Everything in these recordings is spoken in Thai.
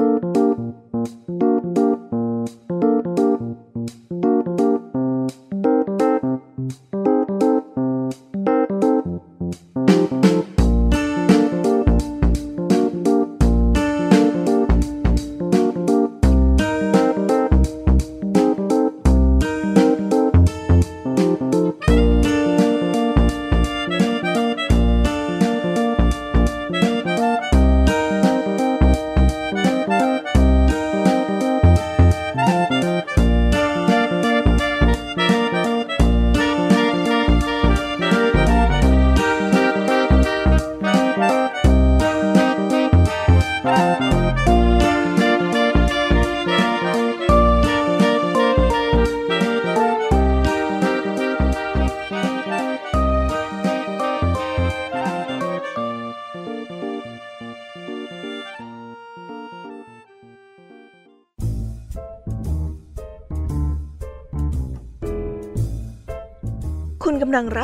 ำ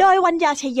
โดยวัญญาชยโย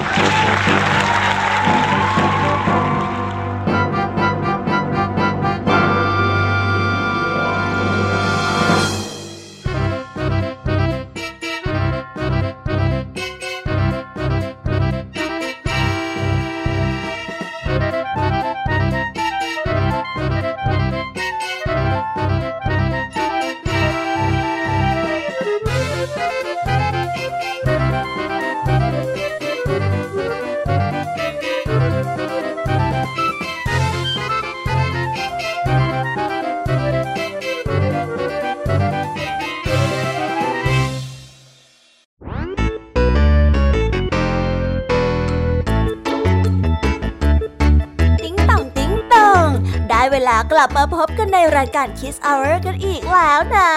เวลากลับมาพบกันในรายการ Kiss Hour กันอีกแล้วนะ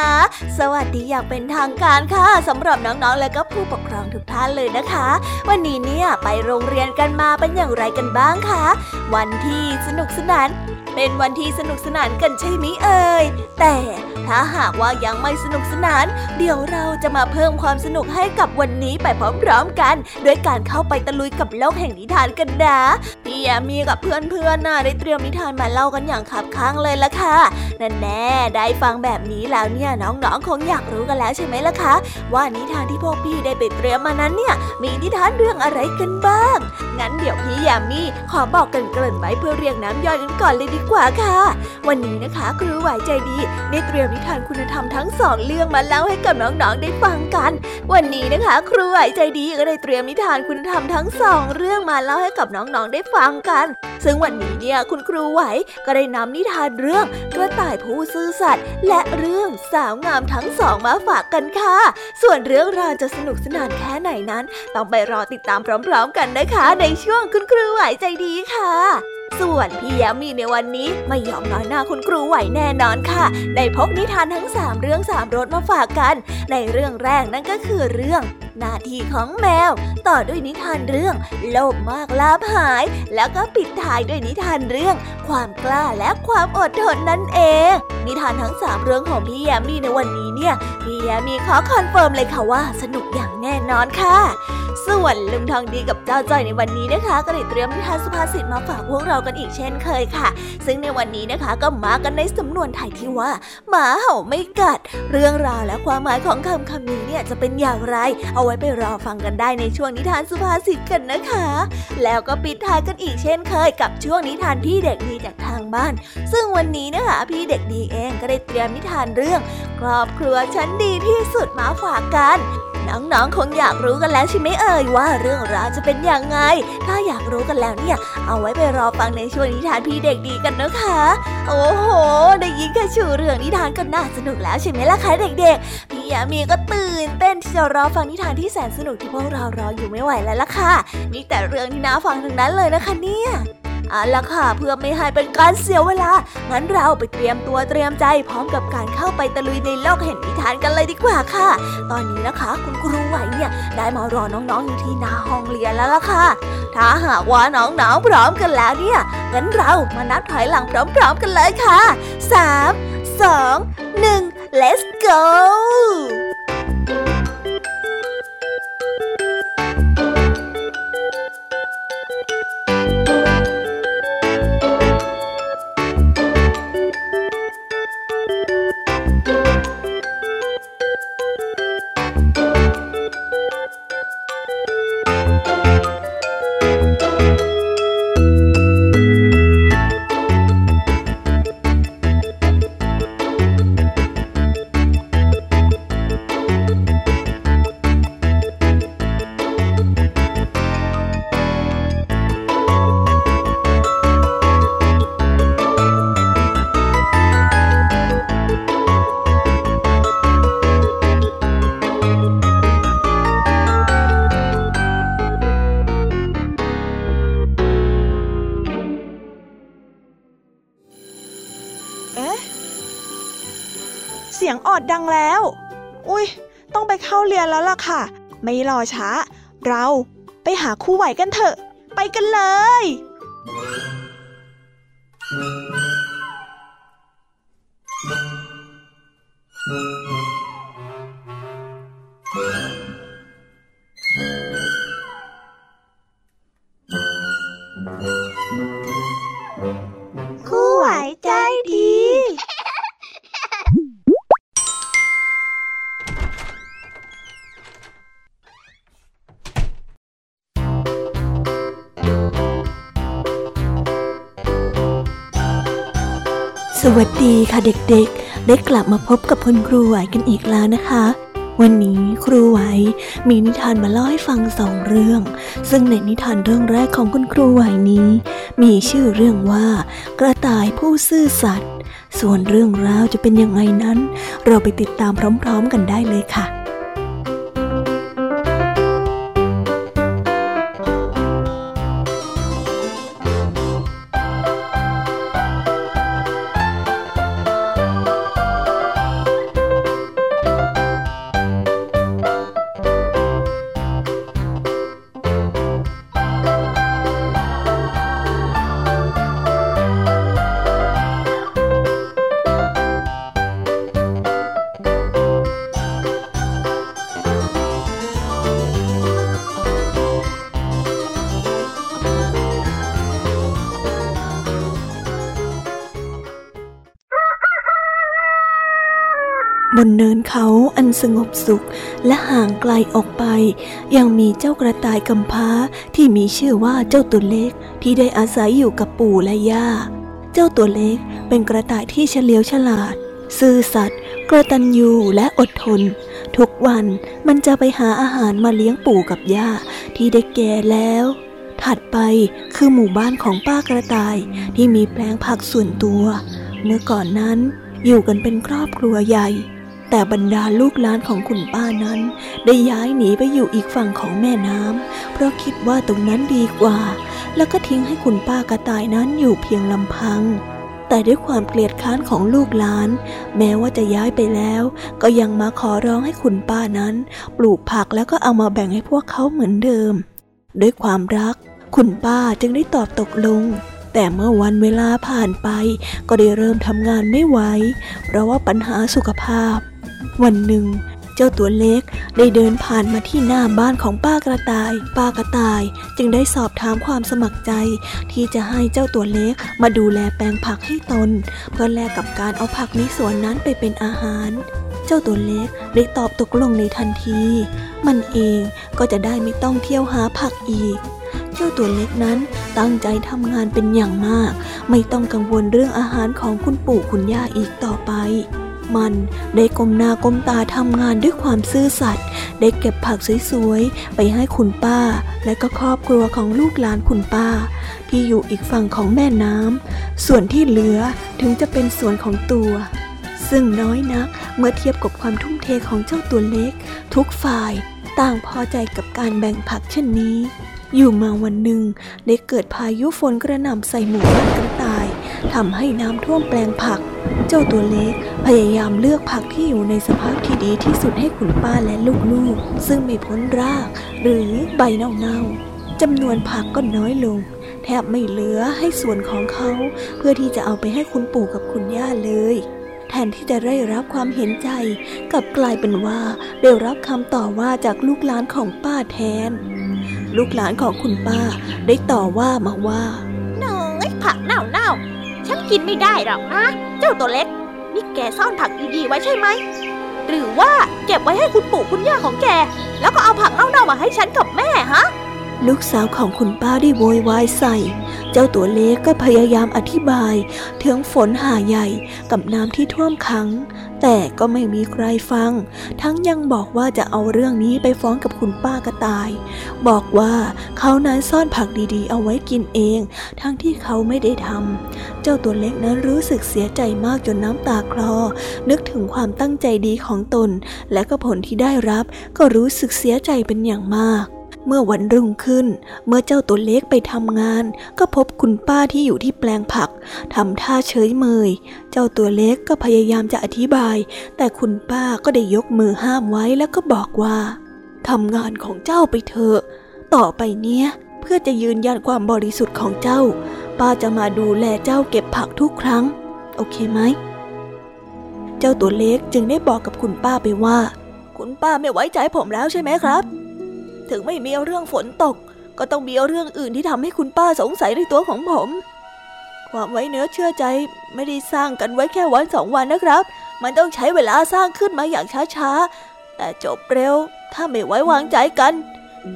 สวัสดีอย่างเป็นทางการค่ะสำหรับน้องๆ และก็ผู้ปกครองทุกท่านเลยนะคะ วันนี้เนี่ยไปโรงเรียนกันมาเป็นอย่างไรกันบ้างคะวันที่สนุกสนาน เป็นวันที่สนุกสนานกันใช่ไหมเอ่ยแต่ ถ้าหากว่ายังไม่สนุกสนาน เดี๋ยวเราจะมาเพิ่มความสนุกให้กับวันนี้ไปพร้อมๆกันด้วยการเข้าไปตะลุยกับโลกแห่งนิทานกันนะพี่แอมมีกับเพื่อนๆน่ะได้เตรียมนิทานมาเล่ากันอย่างคับข้างเลยละค่ะนั่นแน่ได้ฟังแบบนี้แล้วเนี่ยน้องๆคงอยากรู้กันแล้วใช่ไหมล่ะคะว่านิทานที่พวกพี่ได้ไปเตรียมมานั้นเนี่ย มีนิทานเรื่องอะไรกันบ้าง งั้นเดี๋ยวพี่แอมมี่ขอบอกกันเกริ่นไว้เพื่อเรียงน้ำย่อยกันก่อนเลยดีกว่าค่ะ วันนี้นะคะ ครูไหวใจดีได้เตรียมนิทานคุณธรรมทั้งสองเรื่องมาเล่าให้กับน้องๆได้ฟังกัน วันนี้นะคะ ครูไหวใจดีก็ได้เตรียมนิทานคุณธรรมทั้งสองเรื่องมาเล่าให้กับน้องๆได้ฟังกัน ซึ่งวันนี้เนี่ยคุณครูไหวก็ได้นำนิทานเรื่องกระต่ายผู้ซื่อสัตย์และเรื่องสาวงามทั้งสองมาฝากกันค่ะ ส่วนเรื่องราวจะสนุกสนานแค่ไหนนั้น ต้องไปรอติดตามพร้อม ๆ กันนะคะ ในช่วงคุณครูไหวใจดีค่ะ ส่วนพี่ยามีในวันนี้ไม่ยอมน้อยหน้าคุณครูไหวแน่นอนค่ะ ได้พกนิทานทั้งสามเรื่องสามรสมาฝากกัน ในเรื่องแรกนั่นก็คือเรื่องหน้าที่ของแมว ต่อด้วยนิทานเรื่อง โลภมากลาภหาย แล้วก็ปิดท้ายด้วยนิทานเรื่อง ความกล้าและความอดทนนั่นเอง นิทานทั้งสามเรื่องของพี่แยมมี่ในวันนี้เนี่ยพี่แยมมี่ขอคอนเฟิร์มเลยค่ะว่า สนุกอย่างแน่นอนค่ะ ส่วนลุงทองดีกับเจ้าจ้อยในวันนี้นะคะ ก็ได้เตรียมนิทานสุภาษิตมาฝากพวกเรากันอีกเช่นเคยค่ะ ซึ่งในวันนี้นะคะก็มากันในสำนวนไทยที่ว่า หมาเห่าไม่กัด เรื่องราวและความหมายของคำคำนี้เนี่ยจะเป็นอย่างไร เอาไว้ไปรอฟังกันได้ในช่วงนิทานสุภาษิตกันนะคะ แล้วก็ปิดท้ายกันอีกเช่นเคย กับช่วงนิทานพี่เด็กดีจากทางบ้าน ซึ่งวันนี้นะคะพี่เด็กดีเองก็ได้เตรียมนิทานเรื่อง ครอบครัวฉันดีที่สุดมาฝากกัน น้องๆ คงอยากรู้กันแล้วใช่ไหมเอ่ยว่าเรื่องราวจะเป็นอยังไง ถ้าอยากรู้กันแล้วเนี่ย เอาไว้ไปรอฟังในช่วงนิทานพี่เด็กดีกันนะคะ โอ้โห ได้ยินแค่ชื่อเรื่องนิทานก็น่าสนุกแล้วใช่ไหมล่ะคะเด็กๆ พี่ยามีก็ตื่นเต้นที่จะรอฟังนิทานที่แสนสนุกที่พวกเรารออยู่ไม่ไหวแล้วล่ะค่ะมีแต่เรื่องที่น่าฟังทั้งนั้นเลยนะคะเนี่ย เอาละค่ะเพื่อไม่ให้เป็นการเสียเวลา งั้นเราไปเตรียมตัวเตรียมใจพร้อมกับการเข้าไปตะลุยในโลกแห่งนิทานกันเลยดีกว่าค่ะ ตอนนี้นะคะ คุณครูไหวเนี่ยได้มารอน้องๆอยู่ที่หน้าห้องเรียนแล้วล่ะค่ะ ถ้าหากว่าน้องๆพร้อมกันแล้วเนี่ยงั้นเรามานับถอยหลังพร้อมๆกันเลยค่ะ 3 2 1 let's go ละค่ะ ไม่รอช้า เราไปหาคู่ไหวกันเถอะ ไปกันเลย ดีค่ะเด็กๆ ได้กลับมาพบกับคุณครูไหวกันอีกแล้วนะคะ วันนี้ครูไหวมีนิทานมาเล่าให้ฟังสองเรื่อง ซึ่งในนิทานเรื่องแรกของคุณครูไหวนี้ มีชื่อเรื่องว่า กระต่ายผู้ซื่อสัตย์ส่วนเรื่องราวจะเป็นยังไงนั้น เราไปติดตามพร้อม ๆ กันได้เลยค่ะ บนเนินเขาอันสงบสุขและห่างไกลออกไป ยังมีเจ้ากระต่ายกำพร้าที่มีชื่อว่าเจ้าตัวเล็กที่ได้อาศัยอยู่กับปู่และย่า เจ้าตัวเล็กเป็นกระต่ายที่เฉลียวฉลาด ซื่อสัตย์กระตันยูและอดทน ทุกวันมันจะไปหาอาหารมาเลี้ยงปู่กับย่าที่ได้แก่แล้ว ถัดไปคือหมู่บ้านของป้ากระต่ายที่มีแปลงผักส่วนตัว เมื่อก่อนนั้นอยู่กันเป็นครอบครัวใหญ่ แต่บรรดาลูกหลานของคุณป้านั้น ได้ย้ายหนีไปอยู่อีกฝั่งของแม่น้ำเพราะคิดว่าตรงนั้นดีกว่า แล้วก็ทิ้งให้คุณป้ากระต่ายนั้นอยู่เพียงลำพัง แต่ด้วยความเกลียดค้านของลูกหลาน แม้ว่าจะย้ายไปแล้ว ก็ยังมาขอร้องให้คุณป้านั้น ปลูกผักแล้วก็เอามาแบ่งให้พวกเขาเหมือนเดิม ด้วยความรัก คุณป้าจึงได้ตอบตกลงแต่เมื่อวันเวลาผ่านไปก็ได้เริ่มทำงานไม่ไหวเพราะว่าปัญหาสุขภาพ วันหนึ่ง เจ้าตัวเล็กได้เดินผ่านมาที่หน้าบ้านของป้ากระต่าย ป้ากระต่ายจึงได้สอบถามความสมัครใจ ที่จะให้เจ้าตัวเล็กมาดูแลแปลงผักให้ตน เพื่อแลกกับการเอาผักในสวนนั้นไปเป็นอาหาร เจ้าตัวเล็กได้ตอบตกลงในทันที มันเองก็จะได้ไม่ต้องเที่ยวหาผักอีกเจ้าตัวเล็กนั้นตั้งใจทำงานเป็นอย่างมาก ไม่ต้องกังวลเรื่องอาหารของคุณปู่คุณย่าอีกต่อไป มันได้ก้มหน้าก้มตาทำงานด้วยความซื่อสัตย์ได้เก็บผักสวยๆ ไปให้คุณป้า และก็ครอบครัวของลูกหลานคุณป้า ที่อยู่อีกฝั่งของแม่น้ำส่วนที่เหลือถึงจะเป็นส่วนของตัว ซึ่งน้อยนักเมื่อเทียบกับความทุ่มเทของเจ้าตัวเล็ก ทุกฝ่ายต่างพอใจกับการแบ่งผักเช่นนี้ อยู่มาวันหนึ่งได้เกิดพายุฝนกระหน่ำใส่หมู่บ้านกระต่ายทำให้น้ำท่วมแปลงผัก เจ้าตัวเล็กพยายามเลือกผักที่อยู่ในสภาพที่ดีที่สุดให้คุณป้าและลูกๆ ซึ่งไม่พ้นราก หรือใบเน่าๆจำนวนผักก็น้อยลง แทบไม่เหลือให้ส่วนของเขา เพื่อที่จะเอาไปให้คุณปู่กับคุณย่าเลยแทนที่จะได้รับความเห็นใจกลับกลายเป็นว่าได้รับคำต่อว่าจากลูกหลานของป้าแทน ลูกหลานของคุณป้าได้ต่อว่ามาว่าน้อยผักเน่าเน่า กินไม่ได้หรอกนะ เจ้าตัวเล็ก นี่แกซ่อนผักดีๆไว้ใช่ไหม หรือว่าเก็บไว้ให้คุณปู่คุณย่าของแก แล้วก็เอาผักเน่าๆมาให้ฉันกับแม่ฮะ ลูกสาวของคุณป้าได้โวยวายใส่ เจ้าตัวเล็กก็พยายามอธิบายถึงฝนหาใหญ่กับน้ำที่ท่วมขัง แต่ก็ไม่มีใครฟัง ทั้งยังบอกว่าจะเอาเรื่องนี้ไปฟ้องกับคุณป้ากระต่าย บอกว่าเขานั้นซ่อนผักดีๆ เอาไว้กินเอง ทั้งที่เขาไม่ได้ทำ เจ้าตัวเล็กนั้นรู้สึกเสียใจมากจนน้ำตาคลอ นึกถึงความตั้งใจดีของตน และก็ผลที่ได้รับก็รู้สึกเสียใจเป็นอย่างมาก เมื่อวันรุ่งขึ้น เมื่อเจ้าตัวเล็กไปทำงาน ก็พบคุณป้าที่อยู่ที่แปลงผักทำท่าเฉยเมย เจ้าตัวเล็กก็พยายามจะอธิบาย แต่คุณป้าก็ได้ยกมือห้ามไว้แล้วก็บอกว่าทำงานของเจ้าไปเถอะ ต่อไปเนี้ย เพื่อจะยืนยันความบริสุทธิ์ของเจ้า ป้าจะมาดูแลเจ้าเก็บผักทุกครั้ง โอเคไหม เจ้าตัวเล็กจึงได้บอกกับคุณป้าไปว่า คุณป้าไม่ไว้ใจผมแล้วใช่ไหมครับ ถึงไม่มีเรื่องฝนตก ก็ต้องมีเรื่องอื่นที่ทำให้คุณป้าสงสัยในตัวของผม ความไว้เนื้อเชื่อใจไม่ได้สร้างกันไว้แค่วันสองวันนะครับ มันต้องใช้เวลาสร้างขึ้นมาอย่างช้าๆ แต่จบเร็ว ถ้าไม่ไว้วางใจกัน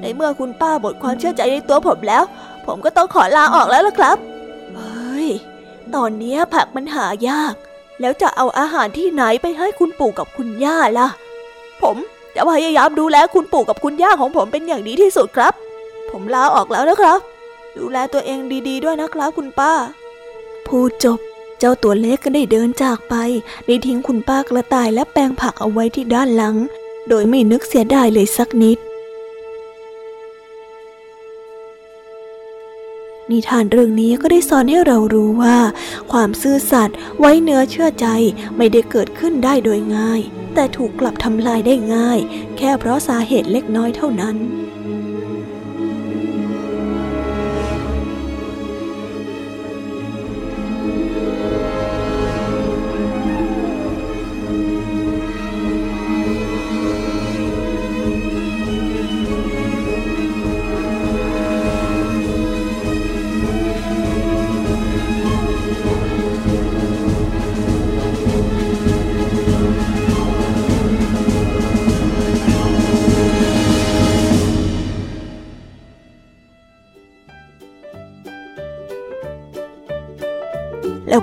ในเมื่อคุณป้าหมดความเชื่อใจในตัวผมแล้ว ผมก็ต้องขอลาออกแล้วล่ะครับ เฮ้ย ตอนนี้ผักมันหายาก แล้วจะเอาอาหารที่ไหนไปให้คุณปู่กับคุณย่าล่ะ ผม จะพยายามดูแลคุณปู่กับคุณย่าของผมเป็นอย่างดีที่สุดครับ ผมลาออกแล้วนะครับ ดูแลตัวเองดีๆด้วยนะครับคุณป้า พูดจบ เจ้าตัวเล็กก็ได้เดินจากไปได้ทิ้งคุณป้ากระต่ายและแปลงผักเอาไว้ที่ด้านหลัง โดยไม่นึกเสียดายเลยสักนิด นิทานเรื่องนี้ก็ได้สอนให้เรารู้ว่า ความซื่อสัตย์ไว้เนื้อเชื่อใจไม่ได้เกิดขึ้นได้โดยง่าย แต่ถูกกลับทำลายได้ง่าย แค่เพราะสาเหตุเล็กน้อยเท่านั้น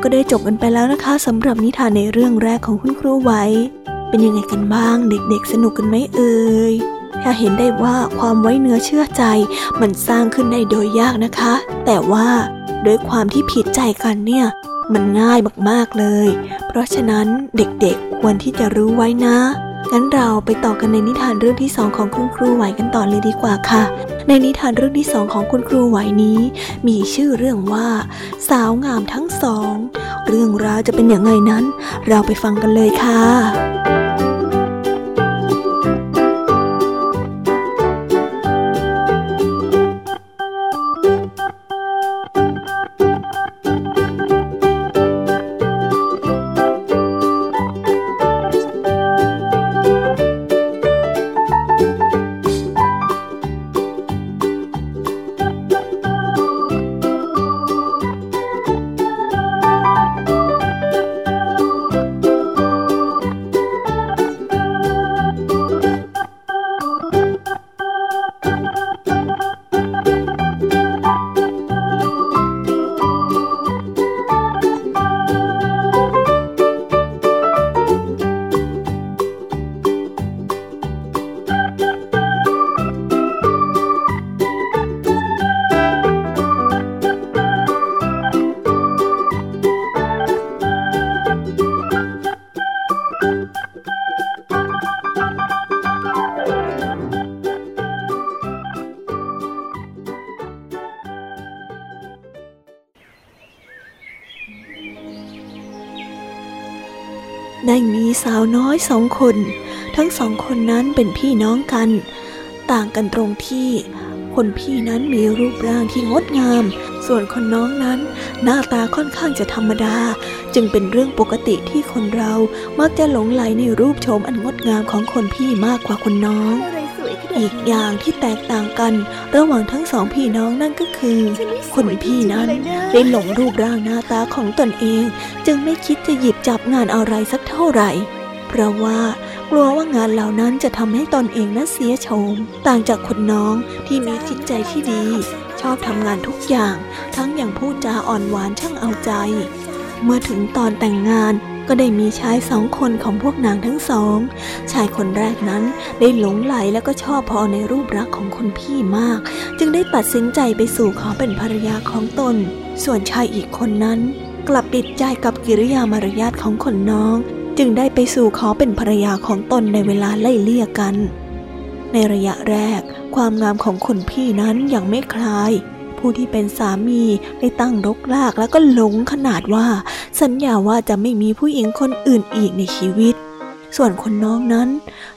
ก็ได้จบกันไปแล้วนะคะสำหรับนิทานในเรื่องแรกของคุณครูไว้ เป็นยังไงกันบ้างเด็กๆ สนุกกันไหมเอ่ยถ้าเห็นได้ว่าความไว้เนื้อเชื่อใจ มันสร้างขึ้นได้โดยยากนะคะ แต่ว่าด้วยความที่ผิดใจกันเนี่ยมันง่ายมากๆเลย เพราะฉะนั้นเด็กๆควรที่จะรู้ไว้นะ งั้นเราไปต่อกันในนิทานเรื่องที่สองของคุณครูไหวกันต่อเลยดีกว่าค่ะ ในนิทานเรื่องที่สองของคุณครูไหวนี้ มีชื่อเรื่องว่า สาวงามทั้งสอง เรื่องราวจะเป็นอย่างไรนั้น เราไปฟังกันเลยค่ะ อยสองคน ทั้งสองคนนั้นเป็นพี่น้องกัน ต่างกันตรงที่ คนพี่นั้นมีรูปร่างที่งดงาม ส่วนคนน้องนั้น หน้าตาค่อนข้างจะธรรมดา จึงเป็นเรื่องปกติที่คนเรามักจะหลงไหลในรูปโฉมอันงดงามของคนพี่มากกว่าคนน้องอีกอย่างที่แตกต่างกัน ระหว่างทั้งสองพี่น้องนั่นก็คือ คนพี่นั้นได้หลงรูปร่างหน้าตาของตนเอง จึงไม่คิดจะหยิบจับงานอะไรสักเท่าไหร่ เพราะว่ากลัวว่างานเหล่านั้นจะทำให้ตนเองนั้นเสียโฉม ต่างจากคนน้องที่มีจิตใจที่ดี ชอบทำงานทุกอย่าง ทั้งอย่างพูดจาอ่อนหวานช่างเอาใจ เมื่อถึงตอนแต่งงานก็ได้มีชายสองคนของพวกนางทั้งสอง ชายคนแรกนั้นได้หลงไหลแล้วก็ชอบพอในรูปรักของคนพี่มาก จึงได้ตัดสินใจไปสู่ขอเป็นภรรยาของตน ส่วนชายอีกคนนั้น กลับติดใจกับกิริยามารยาทของคนน้อง จึงได้ไปสู่ขอเป็นภรรยาของตนในเวลาไล่เลี่ยกัน ในระยะแรก ความงามของคนพี่นั้นยังไม่คลาย ผู้ที่เป็นสามีได้ตั้งรกรากแล้วก็หลงขนาดว่า สัญญาว่าจะไม่มีผู้หญิงคนอื่นอีกในชีวิต ส่วนคนน้องนั้น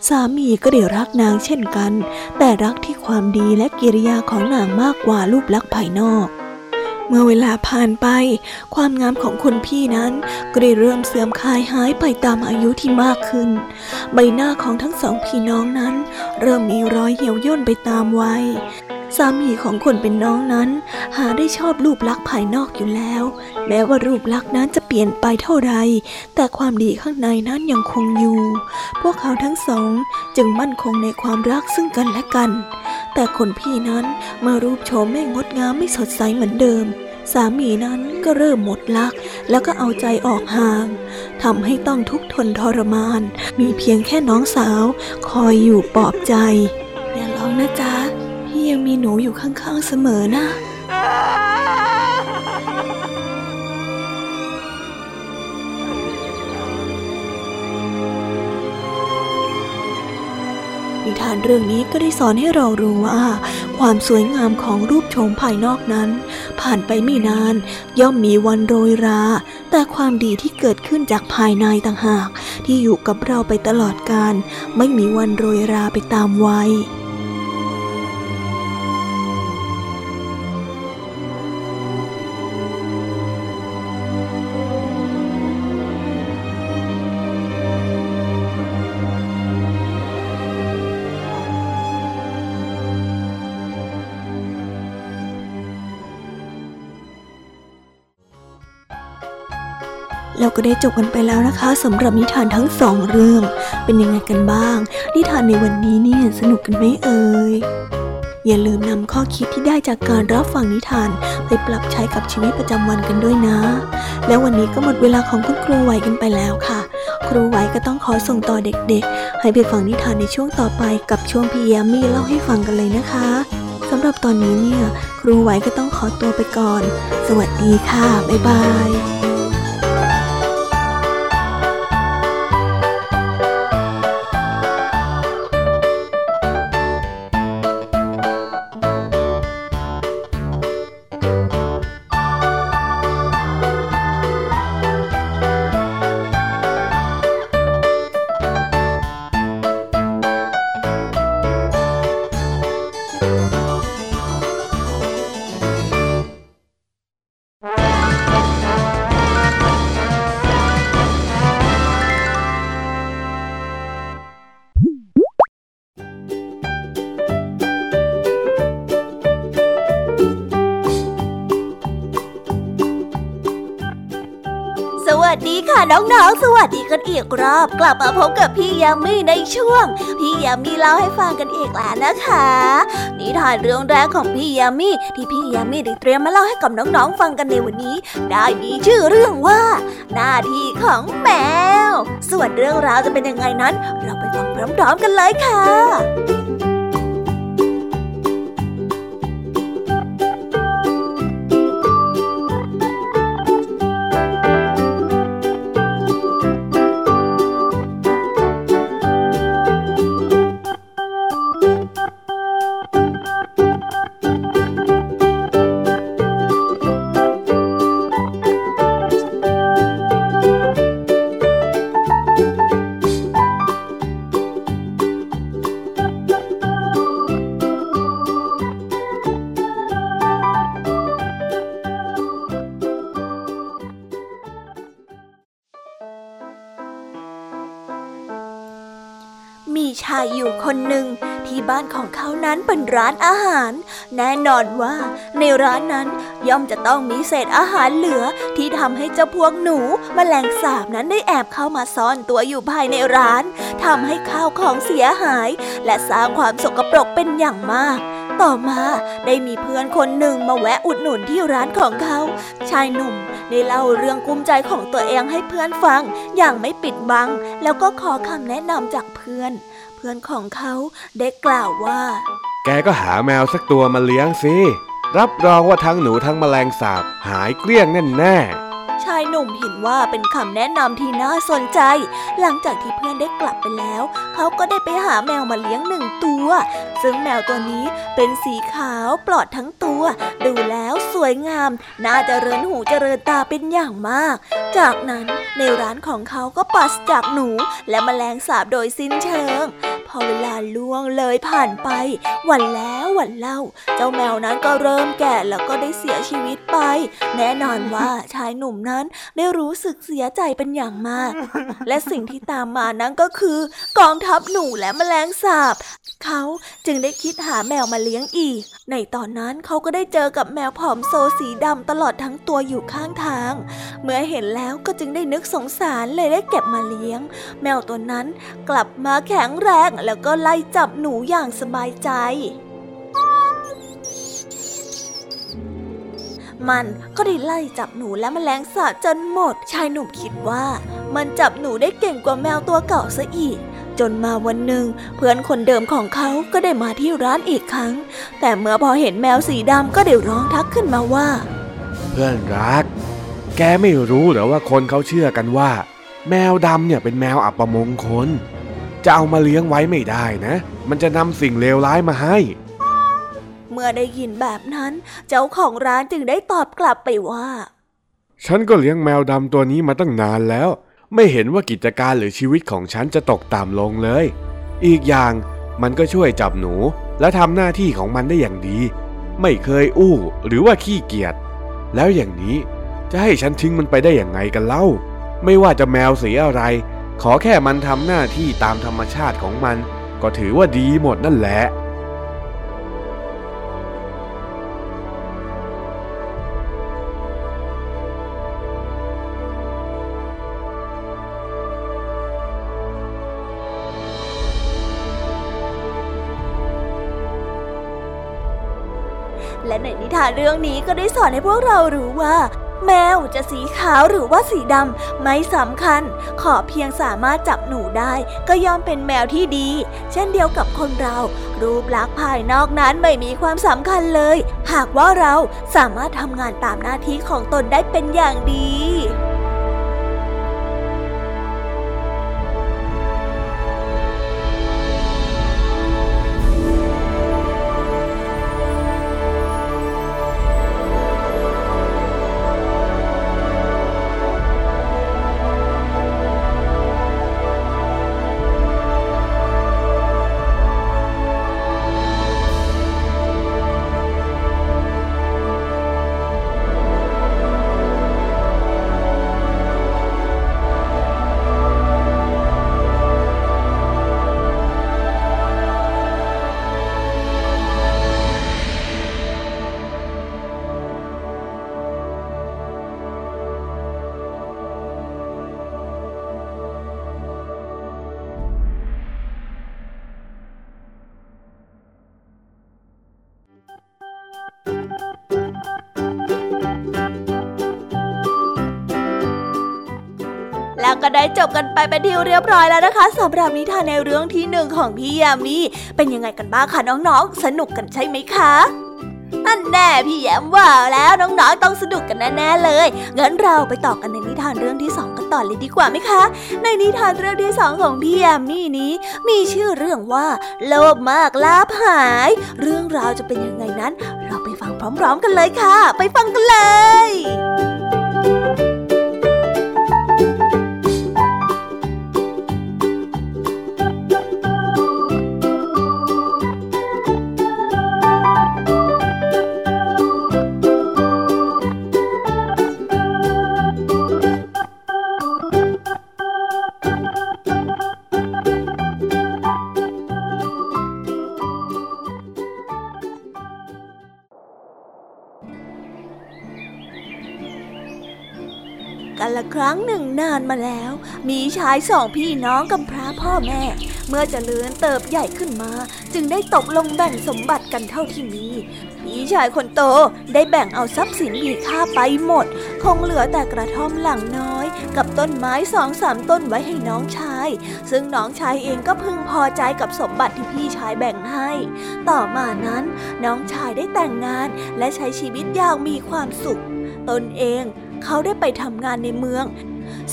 สามีก็ได้รักนางเช่นกัน แต่รักที่ความดีและกิริยาของนางมากกว่ารูปลักษณ์ภายนอก เมื่อเวลาผ่านไป ความงามของคนพี่นั้นก็ได้เริ่มเสื่อมคลายหายไปตามอายุที่มากขึ้น ใบหน้าของทั้งสองพี่น้องนั้น เริ่มมีรอยเหี่ยวย่นไปตามวัยสามีของคนเป็นน้องนั้น หาได้ชอบรูปลักษณ์ภายนอกอยู่แล้ว แม้ว่ารูปลักษณ์นั้นจะเปลี่ยนไปเท่าไร แต่ความดีข้างในนั้นยังคงอยู่ พวกเขาทั้งสองจึงมั่นคงในความรักซึ่งกันและกัน แต่คนพี่นั้นเมารูปโฉมไม่งดงามไม่สดใสเหมือนเดิม สามีนั้นก็เริ่มหมดรัก แล้วก็เอาใจออกห่างทำให้ต้องทุกข์ทนทรมาน มีเพียงแค่น้องสาว คอยอยู่ปลอบใจอย่าร้องนะจ๊ะพี่ยังมีหนูอยู่ข้างๆเสมอนะ นิทานเรื่องนี้ก็ได้สอนให้เรารู้ว่า ความสวยงามของรูปโฉมภายนอกนั้น ผ่านไปไม่นาน ย่อมมีวันโรยรา แต่ความดีที่เกิดขึ้นจากภายในต่างหาก ที่อยู่กับเราไปตลอดกาลไม่มีวันโรยราไปตามวัย เราก็ได้จบกันไปแล้วนะคะสำหรับนิทานทั้งสองเรื่อง เป็นยังไงกันบ้าง นิทานในวันนี้เนี่ยสนุกกันไหมเอ่ยอย่าลืมนำข้อคิดที่ได้จากการรับฟังนิทาน ไปปรับใช้กับชีวิตประจำวันกันด้วยนะ แล้ววันนี้ก็หมดเวลาของคุณครูไหวกันไปแล้วค่ะ ครูไหวก็ต้องขอส่งต่อเด็กๆ ให้ไปฟังนิทานในช่วงต่อไปกับช่วงพี่ยามีเล่าให้ฟังกันเลยนะคะสำหรับตอนนี้เนี่ย ครูไหวก็ต้องขอตัวไปก่อน สวัสดีค่ะ บ๊ายบาย น้องๆ สวัสดีกันอีกรอบ กลับมาพบกับพี่ยามีในช่วง พี่ยามีเล่าให้ฟังกันอีกแล้วนะคะ นิทานเรื่องแรกของพี่ยามีที่พี่ยามีได้เตรียมมาเล่าให้กับน้องๆ ฟังกันในวันนี้ ได้มีชื่อเรื่องว่า หน้าที่ของแมว ส่วนเรื่องราวจะเป็นยังไงนั้น เราไปฟังพร้อมๆ กันเลยค่ะ ร้านอาหาร แน่นอนว่า ในร้านนั้นย่อมจะต้องมีเศษอาหารเหลือที่ทำให้เจ้าพวกหนูแมลงสาบนั้นได้แอบเข้ามาซ่อนตัวอยู่ภายในร้านทำให้ข้าวของเสียหาย และสร้างความสกปรกเป็นอย่างมากต่อมาได้มีเพื่อนคนหนึ่งมาแวะอุดหนุนที่ร้านของเขา ชายหนุ่มได้เล่าเรื่องกุ้มใจของตัวเองให้เพื่อนฟัง อย่างไม่ปิดบัง แล้วก็ขอคำแนะนำจากเพื่อน เพื่อนของเขาได้กล่าวว่า แกก็หาแมวสักตัวมาเลี้ยงสิ รับรองว่าทั้งหนูทั้งแมลงสาบหายเกลี้ยงแน่ๆชายหนุ่มเห็นว่าเป็นคำแนะนำที่น่าสนใจ หลังจากที่เพื่อนได้กลับไปแล้ว เขาก็ได้ไปหาแมวมาเลี้ยงหนึ่งตัว ซึ่งแมวตัวนี้เป็นสีขาวปลอดทั้งตัว ดูแล้วสวยงาม น่าจะเริญหูเจริญตาเป็นอย่างมาก จากนั้นในร้านของเขาก็ปราศจากหนูและแมลงสาบโดยสิ้นเชิง พอเวลาล่วงเลยผ่านไป วันแล้ววันเล่า เจ้าแมวนั้นก็เริ่มแก่แล้วก็ได้เสียชีวิตไป แน่นอนว่าชายหนุ่มนั้นได้รู้สึกเสียใจเป็นอย่างมาก และสิ่งที่ตามมานั้นก็คือกองทัพหนูและแมลงสาบ เขาจึงได้คิดหาแมวมาเลี้ยงอีก ในตอนนั้นเขาก็ได้เจอกับแมวผอมโซสีดำตลอดทั้งตัวอยู่ข้างทาง เมื่อเห็นแล้วก็จึงได้นึกสงสารเลยได้เก็บมาเลี้ยง แมวตัวนั้นกลับมาแข็งแรงแล้วก็ไล่จับหนูอย่างสบายใจ มันก็ได้ไล่จับหนูและแมลงสาบจนหมด ชายหนุ่มคิดว่า มันจับหนูได้เก่งกว่าแมวตัวเก่าซะอีก จนมาวันหนึ่งเพื่อนคนเดิมของเขาก็ได้มาที่ร้านอีกครั้ง แต่เมื่อพอเห็นแมวสีดำก็ได้ร้องทักขึ้นมาว่า เพื่อนรัก แกไม่รู้หรอว่าคนเขาเชื่อกันว่า แมวดำเนี่ยเป็นแมวอัปมงคลจะเอามาเลี้ยงไว้ไม่ได้นะ มันจะนำสิ่งเลวร้ายมาให้ มื่อได้ยินแบบนั้น เจ้าของร้านจึงได้ตอบกลับไปว่า ฉันก็เลี้ยงแมวดำตัวนี้มาตั้งนานแล้ว ไม่เห็นว่ากิจการหรือชีวิตของฉันจะตกต่ำลงเลย อีกอย่างมันก็ช่วยจับหนูและทำหน้าที่ของมันได้อย่างดี ไม่เคยอู้หรือว่าขี้เกียจแล้วอย่างนี้จะให้ฉันทิ้งมันไปได้อย่างไงกันเล่า ไม่ว่าจะแมวสีอะไร ขอแค่มันทำหน้าที่ตามธรรมชาติของมัน ก็ถือว่าดีหมดนั่นแหละ และในนิทานเรื่องนี้ก็ได้สอนให้พวกเรารู้ว่า แมวจะสีขาวหรือว่าสีดำไม่สำคัญ ขอเพียงสามารถจับหนูได้ ก็ย่อมเป็นแมวที่ดี เช่นเดียวกับคนเรา รูปลักษณ์ภายนอกนั้นไม่มีความสำคัญเลย หากว่าเราสามารถทำงานตามหน้าที่ของตนได้เป็นอย่างดี จบกันไปเป็นที่เรียบร้อยแล้วนะคะสำหรับนิทานในเรื่องที่หนึ่งของพี่ยามีเป็นยังไงกันบ้างคะน้องๆ สนุกกันใช่ไหมคะนั่นแน่พี่แย้มว่าแล้วน้องๆต้องสนุกกันแน่ๆเลยงั้นเราไปต่อกันในนิทานเรื่องที่สองกันต่อเลยดีกว่าไหมคะ ในนิทานเรื่องที่สองของพี่แยมมี่นี้ มีชื่อเรื่องว่า โลภมากลาภหาย เรื่องราวจะเป็นยังไงนั้น เราไปฟังพร้อม ๆ กันเลยค่ะ ไปฟังกันเลย นานมาแล้ว มีชายสองพี่น้องกำพร้าพ่อแม่ เมื่อจเจริญเติบใหญ่ขึ้นมา จึงได้ตกลงแบ่งสมบัติกันเท่าที่มีพี่ชายคนโตได้แบ่งเอาทรัพย์สินมีค่าไปหมด คงเหลือแต่กระท่อมหลังน้อย กับต้นไม้สองสามต้นไว้ให้น้องชาย ซึ่งน้องชายเองก็พึงพอใจกับสมบัติที่พี่ชายแบ่งให้ ต่อมานั้น น้องชายได้แต่งงานและใช้ชีวิตอย่างมีความสุข ตนเองเขาได้ไปทำงานในเมือง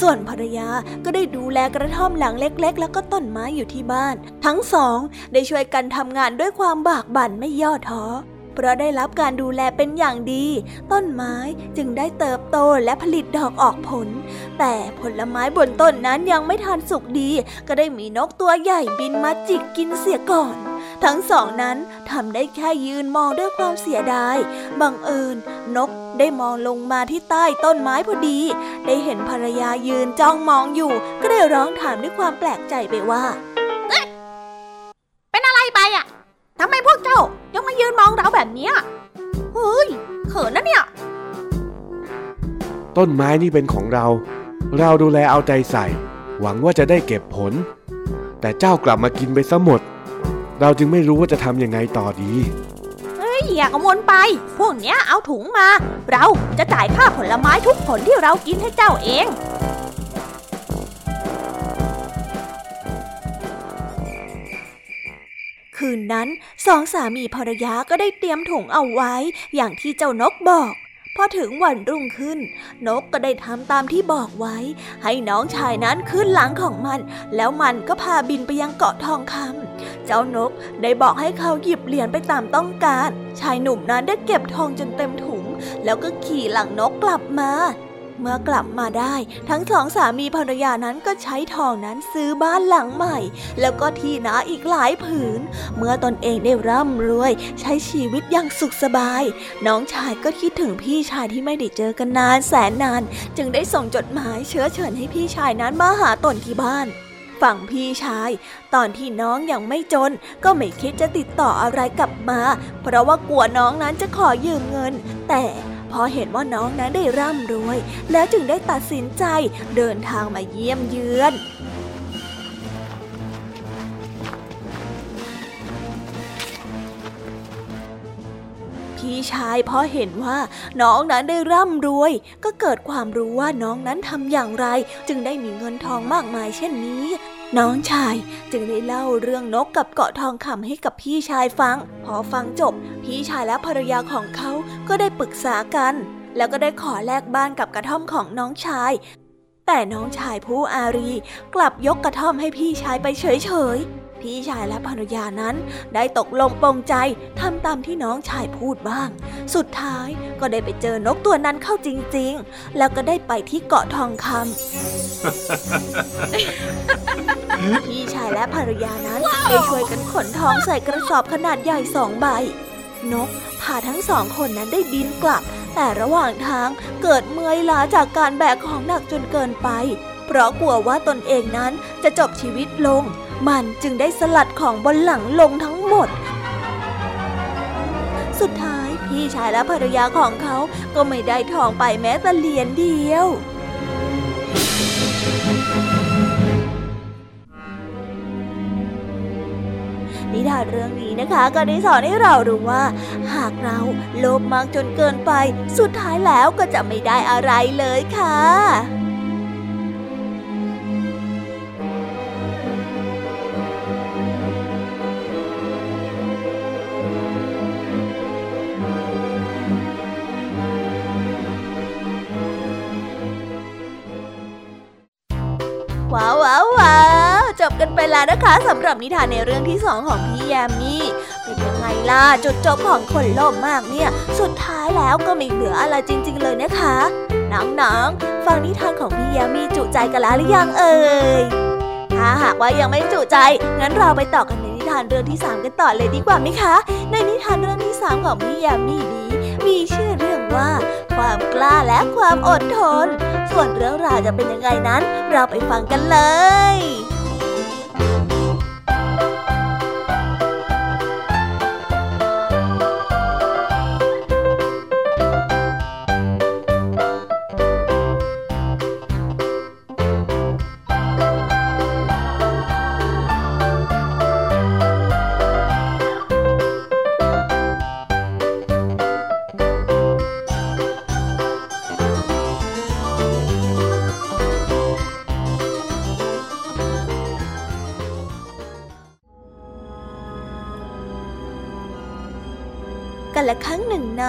ส่วนภรรยาก็ได้ดูแลกระท่อมหลังเล็กๆ แล้วก็ต้นไม้อยู่ที่บ้าน ทั้งสองได้ช่วยกันทำงานด้วยความบากบั่นไม่ย่อท้อ เพราะได้รับการดูแลเป็นอย่างดี ต้นไม้จึงได้เติบโตและผลิตดอกออกผล แต่ผลไม้บนต้นนั้นยังไม่ทันสุกดี ก็ได้มีนกตัวใหญ่บินมาจิกกินเสียก่อน ทั้งสองนั้นทำได้แค่ยืนมองด้วยความเสียดาย บังเอิญ นกได้มองลงมาที่ใต้ต้นไม้พอดี ได้เห็นภรรยายืนจ้องมองอยู่ ก็ได้ร้องถามด้วยความแปลกใจไปว่า เป็นอะไรไปอะทำไมพวกเจ้า ยังมายืนมองเราแบบเนี้ยเฮ้ยเขินนะเนี่ย ต้นไม้นี่เป็นของเรา เราดูแลเอาใจใส่ หวังว่าจะได้เก็บผล แต่เจ้ากลับมากินไปซะหมด เราจึงไม่รู้ว่าจะทำยังไงต่อดีเฮ้ยอย่ากังวลไป พวกเนี้ยเอาถุงมา เราจะจ่ายค่าผลไม้ทุกผลที่เรากินให้เจ้าเอง คืนนั้นสองสามีภรรยาก็ได้เตรียมถุงเอาไว้ อย่างที่เจ้านกบอกพอถึงวันรุ่งขึ้น นกก็ได้ทำตามที่บอกไว้ ให้น้องชายนั้นขึ้นหลังของมัน แล้วมันก็พาบินไปยังเกาะทองคำเจ้านกได้บอกให้เขาหยิบเหรียญไปตามต้องการ ชายหนุ่มนั้นได้เก็บทองจนเต็มถุง แล้วก็ขี่หลังนกกลับมา เมื่อกลับมาได้ ทั้งสองสามีภรรยานั้นก็ใช้ทองนั้นซื้อบ้านหลังใหม่ แล้วก็ที่นาอีกหลายผืน เมื่อตนเองได้ร่ำรวย ใช้ชีวิตอย่างสุขสบาย น้องชายก็คิดถึงพี่ชายที่ไม่ได้เจอกันนานแสนนาน จึงได้ส่งจดหมายเชื้อเชิญให้พี่ชายนั้นมาหาตนที่บ้านฝั่งพี่ชาย ตอนที่น้องยังไม่จน ก็ไม่คิดจะติดต่ออะไรกลับมา เพราะว่ากลัวน้องนั้นจะขอยืมเงิน แต่ พอเห็นว่าน้องนั้นได้ร่ำรวย แล้วจึงได้ตัดสินใจเดินทางมาเยี่ยมเยือนพี่ชายพอเห็นว่าน้องนั้นได้ร่ำรวย ก็เกิดความรู้ว่าน้องนั้นทำอย่างไร จึงได้มีเงินทองมากมายเช่นนี้ น้องชายจึงได้เล่าเรื่องนกกับเกาะทองคำให้กับพี่ชายฟัง พอฟังจบ พี่ชายและภรรยาของเขาก็ได้ปรึกษากัน แล้วก็ได้ขอแลกบ้านกับกระท่อมของน้องชาย แต่น้องชายผู้อารี กลับยกกระท่อมให้พี่ชายไปเฉยๆ พี่ชายและภรรยานั้นได้ตกลงปรงใจทำตามที่น้องชายพูดบ้าง สุดท้ายก็ได้ไปเจอนกตัวนั้นเข้าจริง ๆ แล้วก็ได้ไปที่เกาะทองคำพี่ชายและภรรยานั้นได้ช่วยกันขนทองใส่กระสอบขนาดใหญ่สองใบ นกพาทั้งสองคนนั้นได้บินกลับ แต่ระหว่างทางเกิดเมื่อยล้าจากการแบกของหนักจนเกินไป เพราะกลัวว่าตนเองนั้นจะจบชีวิตลง มันจึงได้สลัดของบนหลังลงทั้งหมด สุดท้ายพี่ชายและภรรยาของเขาก็ไม่ได้ทองไปแม้แต่เหรียญเดียวนิทานเรื่องนี้นะคะ ก็ได้สอนให้เรารู้ว่า หากเราโลภมากจนเกินไป สุดท้ายแล้วก็จะไม่ได้อะไรเลยค่ะ กันไปแล้วนะคะสำหรับนิทานในเรื่องที่สองของพี่แยามีเป็นยังไงล่ะจุดจบของคนโลภมากเนี่ย สุดท้ายแล้วก็ไม่เหลืออะไรจริง ๆ เลยนะคะน้องๆฟังนิทานของพี่แยามีจุใจกันแล้วหรือยังเอ่ยถ้าหากว่ายังไม่จุใจงั้นเราไปต่อกันในนิทานเรื่องที่ 3 กันต่อเลยดีกว่าไหมคะ ในนิทานเรื่องที่ 3 ของพี่ยามีนี้มีชื่อเรื่องว่า ความกล้าและความอดทน ส่วนเรื่องราวจะเป็นยังไงนั้น เราไปฟังกันเลย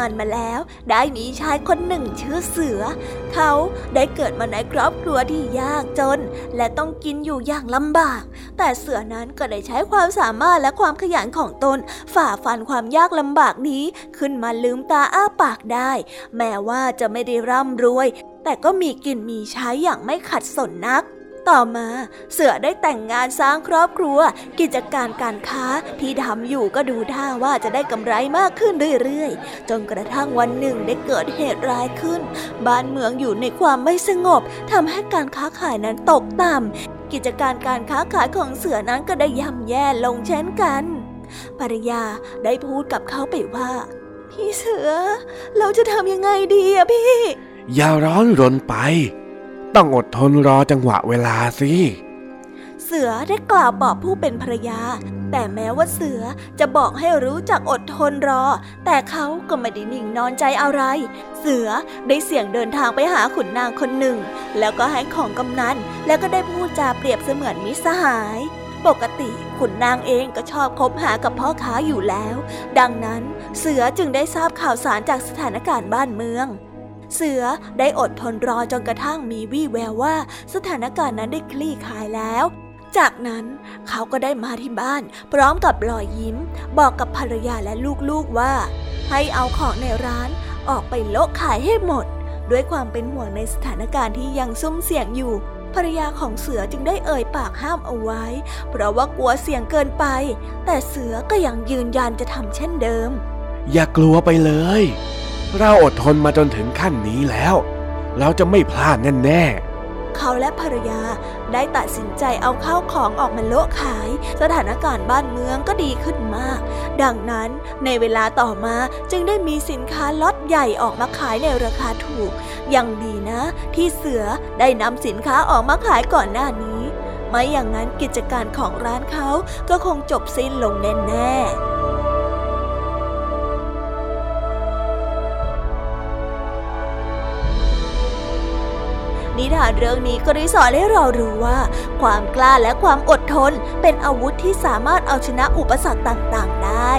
านมาแล้ว ได้มีชายคนหนึ่งชื่อเสือ เขาได้เกิดมาในครอบครัวที่ยากจน และต้องกินอยู่อย่างลำบาก แต่เสือนั้นก็ได้ใช้ความสามารถและความขยันของตน ฝ่าฟันความยากลำบากนี้ขึ้นมาลืมตาอ้าปากได้ แม้ว่าจะไม่ได้ร่ำรวย แต่ก็มีกินมีใช้อย่างไม่ขัดสนนัก ต่อมาเสือได้แต่งงานสร้างครอบครัว กิจการการค้าที่ทำอยู่ก็ดูท่าว่าจะได้กำไรมากขึ้นเรื่อยๆ จนกระทั่งวันหนึ่งได้เกิดเหตุร้ายขึ้น บ้านเมืองอยู่ในความไม่สงบทำให้การค้าขายนั้นตกต่ำกิจการการค้าขายของเสือนั้นก็ได้ย่ำแย่ลงเช่นกันภรรยาได้พูดกับเขาไปว่า พี่เสือ เราจะทำยังไงดีอะพี่ อย่าร้อนรนไป ต้องอดทนรอจังหวะเวลาสิ เสือได้กล่าวบอกผู้เป็นภรรยา แต่แม้ว่าเสือจะบอกให้รู้จักอดทนรอ แต่เขาก็ไม่ได้นิ่งนอนใจอะไร เสือได้เสี่ยงเดินทางไปหาขุนนางคนหนึ่ง แล้วก็ให้ของกำนัน แล้วก็ได้พูดจาเปรียบเสมือนมิสหายปกติขุนนางเองก็ชอบคบหากับพ่อค้าอยู่แล้ว ดังนั้นเสือจึงได้ทราบข่าวสารจากสถานการณ์บ้านเมือง เสือได้อดทนรอจนกระทั่งมีวี่แววว่าสถานการณ์นั้นได้คลี่คลายแล้ว จากนั้นเขาก็ได้มาที่บ้าน พร้อมกับรอยยิ้ม บอกกับภรรยาและลูกๆว่า ให้เอาของในร้านออกไปโละขายให้หมด ด้วยความเป็นห่วงในสถานการณ์ที่ยังซุ่มเสี่ยงอยู่ภรรยาของเสือจึงได้เอ่ยปากห้ามเอาไว้ เพราะว่ากลัวเสี่ยงเกินไป แต่เสือก็ยังยืนยันจะทำเช่นเดิม อย่ากลัวไปเลย เราอดทนมาจนถึงขั้นนี้แล้ว เราจะไม่พลาดแน่ๆ เขาและภรรยาได้ตัดสินใจเอาข้าวของออกมาโละขาย สถานการณ์บ้านเมืองก็ดีขึ้นมาก ดังนั้นในเวลาต่อมาจึงได้มีสินค้าล็อตใหญ่ออกมาขายในราคาถูก ยังดีนะ ที่เสือได้นำสินค้าออกมาขายก่อนหน้านี้ ไม่อย่างนั้นกิจการของร้านเขาก็คงจบสิ้นลงแน่ๆ นิทานเรื่องนี้ก็ได้สอนให้เรารู้ว่า ความกล้าและความอดทนเป็นอาวุธที่สามารถเอาชนะอุปสรรคต่าง ๆ ได้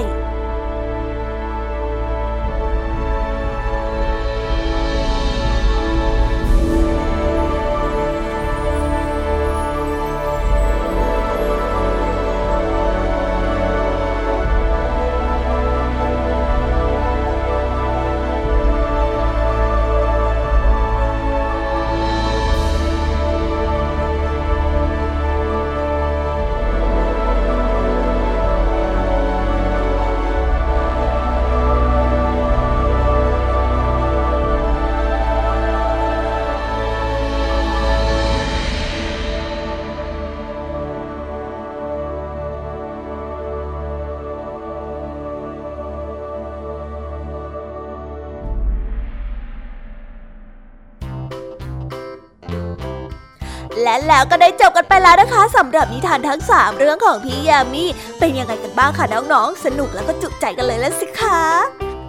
และแล้วก็ได้จบกันไปแล้วนะคะสำหรับนิทานทั้ง 3 เรื่องของพี่ยามีเป็นยังไงกันบ้างคะน้องๆ สนุกแล้วก็จุใจกันเลยแล้วสิคะ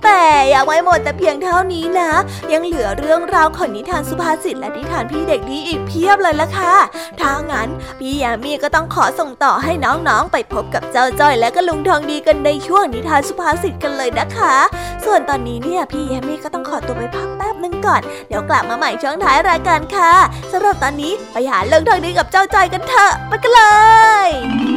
แต่ยังไม่หมดแต่เพียงเท่านี้นะ ยังเหลือเรื่องราวของนิทานสุภาษิตและนิทานพี่เด็กดีอีกเพียบเลยละค่ะ ถ้างั้นพี่ยามีก็ต้องขอส่งต่อให้น้องๆ ไปพบกับเจ้าจ้อยและก็ลุงทองดีกันในช่วงนิทานสุภาษิตกันเลยนะคะ ส่วนตอนนี้เนี่ยพี่ยามีก็ต้องขอตัวไปพัก หนึ่งก่อน เดี๋ยวกลับมาใหม่ช่วงท้ายรายการค่ะสำหรับตอนนี้ไปหาเรื่องทางนี้กับเจ้าจอยกันเถอะไปกันเลย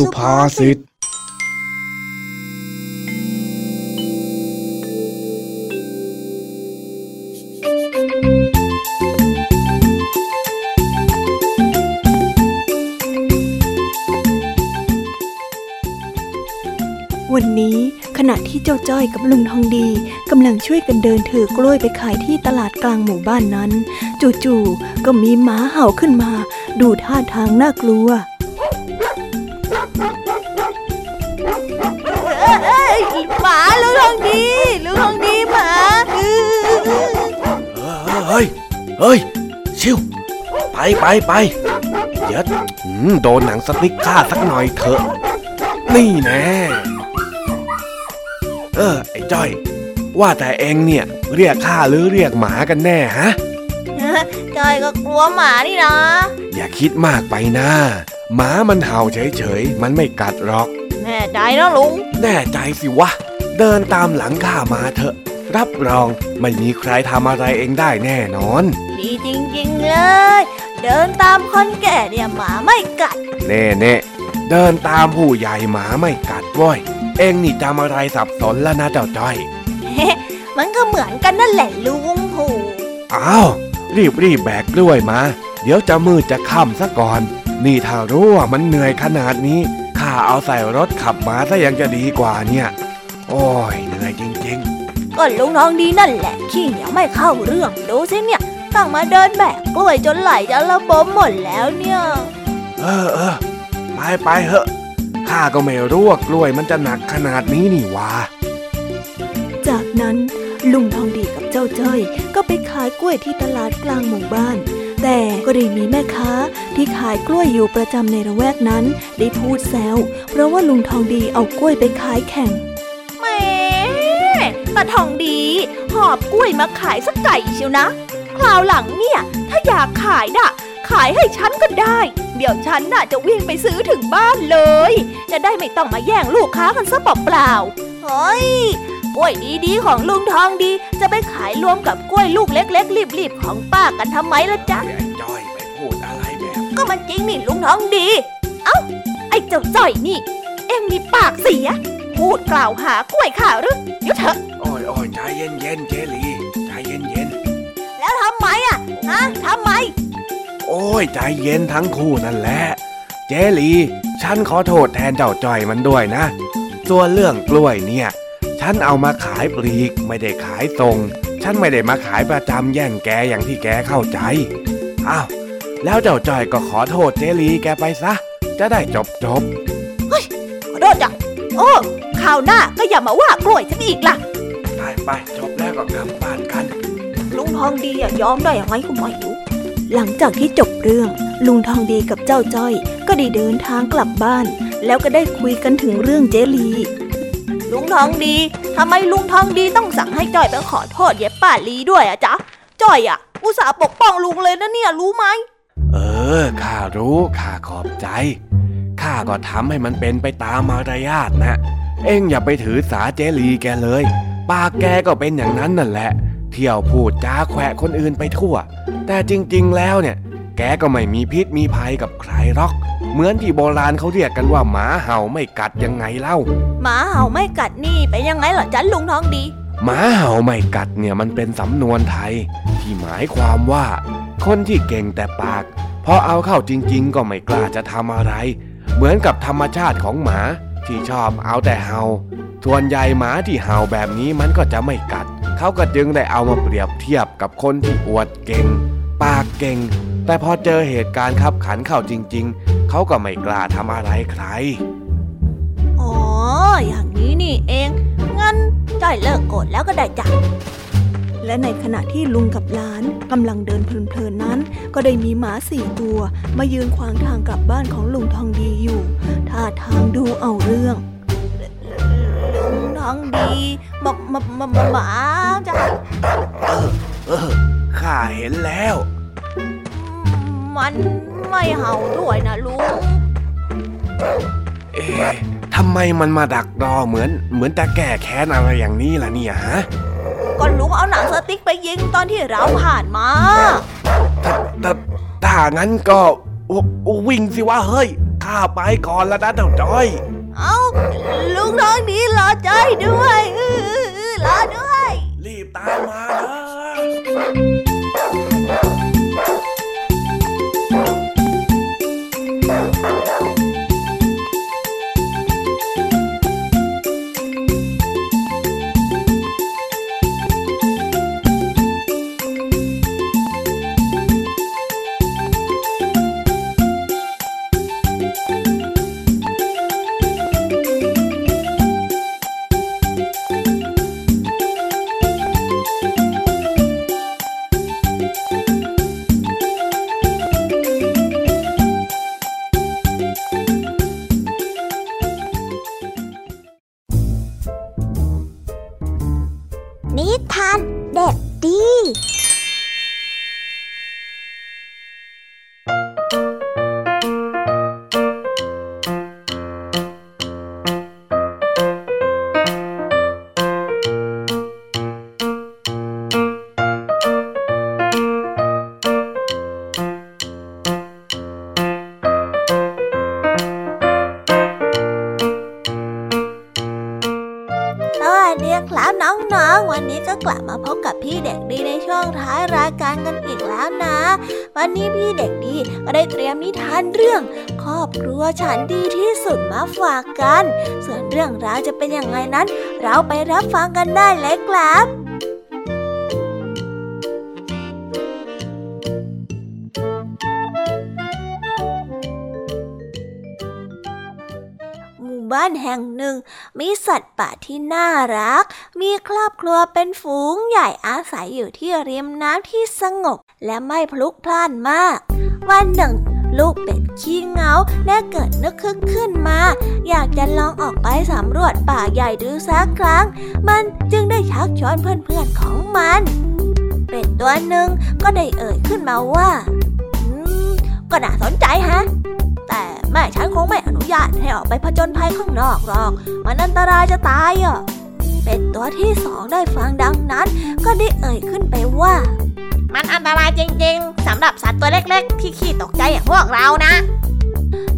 สุภาษิตวันนี้ขณะที่เจ้าจ้อยกับลุงทองดีกำลังช่วยกันเดินถือกล้วยไปขายที่ตลาดกลางหมู่บ้านนั้น จู่ๆก็มีหมาเห่าขึ้นมา ดูท่าทางน่ากลัว มาลุงทองดีลุงทองดีหมาอื้อเฮ้ยเฮ้ยชิวไปไปไปเดี๋ยวอืมโดนหนังสติ๊กฆ่าสักหน่อยเถอะ นี่แน่เออ ไอ้จ้อย ว่าแต่เองเนี่ย เรียกข้าหรือเรียกหมากันแน่ฮะจอยก็กลัวหมานี่นะอย่าคิดมากไปนะหมามันเห่าเฉยๆ มันไม่กัดหรอก แน่ใจนะลุง แน่ใจสิวะ เดินตามหลังข้ามาเถอะ รับรองไม่มีใครทำอะไรเองได้แน่นอน ดีจริงๆเลย เดินตามคนแก่เนี่ยหมาไม่กัดเน่เน่เดินตามผู้ใหญ่หมาไม่กัดว้ยเองนี่จำอะไรสับสนแล้วนะเจ้าจ้อย มันก็เหมือนกันนั่นแหละลุงผูอ้าวรีบรีบแบกกล้วยมา เดี๋ยวจะมืดจะค่ำซะก่อน นี่ถ้ารู้ว่ามันเหนื่อยขนาดนี้ข้าเอาใส่รถขับมาซะยังจะดีกว่าเนี่ย โอ้ยเหนื่อยจริงก็ลุงทองดีนั่นแหละ ขี้เหนียวไม่เข้าเรื่องดูสิเนี่ยต้องมาเดินแบกกล้วยจนไหลจะระบมหมดแล้วเนี่ยๆเออเออไปไปเหอะข้าก็ไม่รู้ว่ากล้วยมันจะหนักขนาดนี้นี่หวะจากนั้นลุงทองดีกับเจ้าจ้อยก็ไปขายกล้วยที่ตลาดกลางหมู่บ้าน แต่ก็ได้มีแม่ค้าที่ขายกล้วยอยู่ประจำในระแวกนั้น ได้พูดแซวเพราะว่าลุงทองดีเอากล้วยไปขายแข่ง แหมตาทองดี หอบกล้วยมาขายสักไก่เชียวนะ คราวหลังเนี่ย ถ้าอยากขายน่ะ ขายให้ฉันก็ได้ เดี๋ยวฉันน่ะจะวิ่งไปซื้อถึงบ้านเลย จะได้ไม่ต้องมาแย่งลูกค้ากันซะเปล่าๆเฮ้ยกล้วยดีๆของลุงทองดี จะไปขายรวมกับกล้วยลูกเล็ก ๆ รีบๆของป้ากันทำไมล่ะจ๊ะไอ้จ้อยไปพูดอะไรแบบก็มันจริงนี่ลุงทองดี เอ้าไอ้เจ้าจ้อยนี่ เอ็งมีปากเสีย พูดกล่าวหากล้วยข่าหรือเดี๋ยวเถอะโอ้ยโอ้ยใจเย็นเย็นๆเจลีใจเย็นเย็นแล้วทำไมอะฮะทำไมๆโอ้ยใจเย็นทั้งคู่นั่นแหละ เจลี ฉันขอโทษแทนเจ้าจ้อยมันด้วยนะ ส่วนเรื่องกล้วยเนี่ย ฉันเอามาขายปลีกไม่ได้ขายตรง ฉันไม่ได้มาขายประจำแย่งแกอย่างที่แกเข้าใจ อ้าว แล้วเจ้าจ้อยก็ขอโทษเจลีแกไปซะ จะได้จบจบขอโทษจ้ะโอ้ คราวหน้าก็อย่ามาว่ากล้วยฉันอีกล่ะ ไปไปจบแล้วก็กลับบ้านกัน ลุงทองดีอะยอมได้ยังไงก็ไม่รู้หลังจากที่จบเรื่อง ลุงทองดีกับเจ้าจ้อย ก็ได้เดินทางกลับบ้าน แล้วก็ได้คุยกันถึงเรื่องเจลี ลุงทองดีทำไมลุงทองดีต้องสั่งให้จ้อยไปขอโทษเย็บป้าลีด้วยอะจ๊ะจ้อยอะอุตส่าห์ปกป้องลุงเลยนะเนี่ยรู้ไหมเออข้ารู้ข้าขอบใจข้าก็ทำให้มันเป็นไปตามมารยาทนะ เอ็งอย่าไปถือสาเจลีแกเลย ปากแกก็เป็นอย่างนั้นนั่นแหละ เที่ยวพูดจาแขวะคนอื่นไปทั่ว แต่จริงๆแล้วเนี่ย แกก็ไม่มีพิษมีภัยกับใครหรอก เหมือนที่โบราณเขาเรียกกันว่าหมาเห่าไม่กัดยังไงเล่า หมาเห่าไม่กัดนี่เป็นยังไงเหรอจ๊ะลุงทองดี หมาเห่าไม่กัดเนี่ยมันเป็นสำนวนไทย ที่หมายความว่า คนที่เก่งแต่ปากพอเอาเข้าจริง ๆ ก็ไม่กล้าจะทำอะไร เหมือนกับธรรมชาติของหมา ที่ชอบเอาแต่เห่าส่วนใหญ่หมาที่เห่าแบบนี้มันก็จะไม่กัด เขาก็จึงได้เอามาเปรียบเทียบกับคนที่อวดเก่ง ปากเก่ง แต่พอเจอเหตุการณ์ขับขันเข้าจริง ๆ เขาก็ไม่กล้าทำอะไรใคร อ๋อ อย่างนี้นี่เอง งั้นจ้อยเลิกโกรธแล้วก็ได้จ้ะ และในขณะที่ลุงกับหลานกำลังเดินเพลินๆนั้น ก็ได้มีหมาสี่ตัว มายืนขวางทางกลับบ้านของลุงทองดีอยู่ท่าทางดูเอาเรื่องลุงทองดี บอกมามามาหมาจ้ะเออข้าเห็นแล้ว มันไม่เห่าด้วยนะลุงเอ๊ะทำไมมันมาดักรอเหมือน เหมือนจะแก้แค้นอะไรอย่างนี้ล่ะเนี่ยฮะ ก็ลุงเอาหนังสติ๊กไปยิงตอนที่เราผ่านมาถ้าถ้าถ้างั้นก็ววิ่งสิวะเฮ้ยข้าไปก่อนแล้วนะเจ้าจอย เอาลุงทองดีรอใจด้วยอื้อรอด้วย รีบตามมานะ อบครัวฉันดีที่สุดมาฝากกัน ส่วนเรื่องราวจะเป็นอยังไงนั้น เราไปรับฟังกันได้เลยครับหมู่บ้านแห่งหนึ่ง มีสัตว์ป่าที่น่ารัก มีครอบครัวเป็นฝูงใหญ่อาศัยอยู่ที่ริมน้ำที่สงบ และไม่พลุกพล่านมาก วันหนึ่ง ลูกเป็ดขี้เงาได้เกิดนึกขึ้นขึ้นมา อยากจะลองออกไปสำรวจป่าใหญ่ดูสักครั้ง มันจึงได้ชักชวนเพื่อนๆของมัน เป็ดตัวหนึ่งก็ได้เอ่ยขึ้นมาว่าอืมก็น่าสนใจฮะ แต่แม่ฉันคงไม่อนุญาตให้ออกไปผจญภัยข้างนอกหรอก มันอันตรายจะตายอะ เป็ดตัวที่สองได้ฟังดังนั้น ก็ได้เอ่ยขึ้นไปว่า มันอันตรายจริงๆสำหรับสัตว์ตัวเล็กๆ ที่ขี้ตกใจอย่างพวกเรานะ